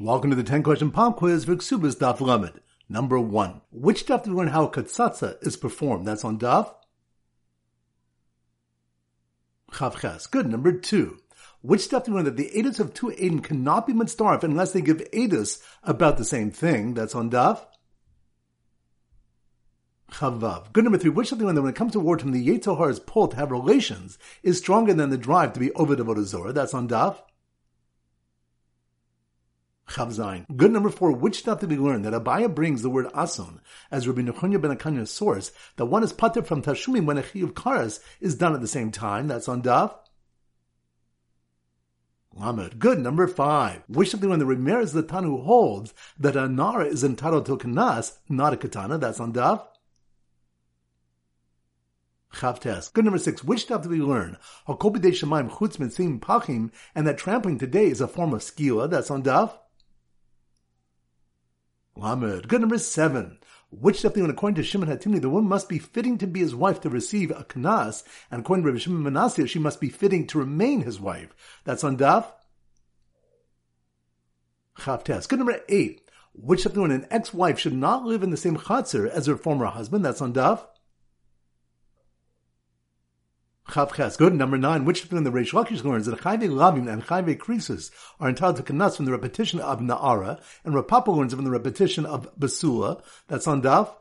Welcome to the 10 question pop quiz for Kesubos Daf Lamed. Number one. Which daf did we learn how katsatsa is performed? That's on daf. Chavches. Good. Number two. Which daf did we learn that the edus of two Adim cannot be mitzdarf unless they give edus about the same thing? That's on daf. Chavav. Good number three. Which did we learn that when it comes to war time, the Yetzohar's pull to have relations is stronger than the drive to be over the Vodazora? That's on daf. Chavzain. Good number four. Which stuff did we learn that Abaye brings the word ason as Rabbi Nechunya ben Akanya's source that one is patur from tashumim when a chi of karas is done at the same time? That's on daf. Lamed. Good. Number five. Which something when the Ramirez the Tanu holds that a Na'ara is entitled to a kanas, not a katana. That's on daf. Chavtes. Good number six. Which stuff did we learn? Hakobi de Shemaim chutz mitzim pachim, and that trampling today is a form of skila. That's on daf. Lamed. Good number seven. Which definitely, according to Shimon Hatimni, the woman must be fitting to be his wife to receive a knas, and according to Rabbi Shimon Manasseh, she must be fitting to remain his wife. That's on Daf. Chavtes. Good number eight. Which definitely, when an ex-wife should not live in the same chatzir as her former husband. That's on Daf. Chavches. Good. Number nine. Which from the Reish Lakish learns that Chayve Lavim and Chayve Krisus are entitled to Kanas from the repetition of Na'ara, and Rav Papa learns from the repetition of Basula. That's on Daf.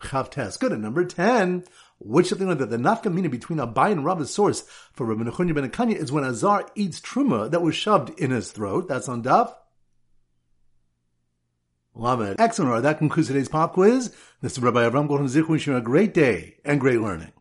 Chavtes. Good. And number ten. Which of the that the nafka mina between Abaye and Rabba's source for Rabbi Nechunya ben Akanya is when Azar eats truma that was shoved in his throat. That's on Daf. Lamed. Excellent. That concludes today's pop quiz. This is Rabbi Avram Goldman Zich wishing you a great day and great learning.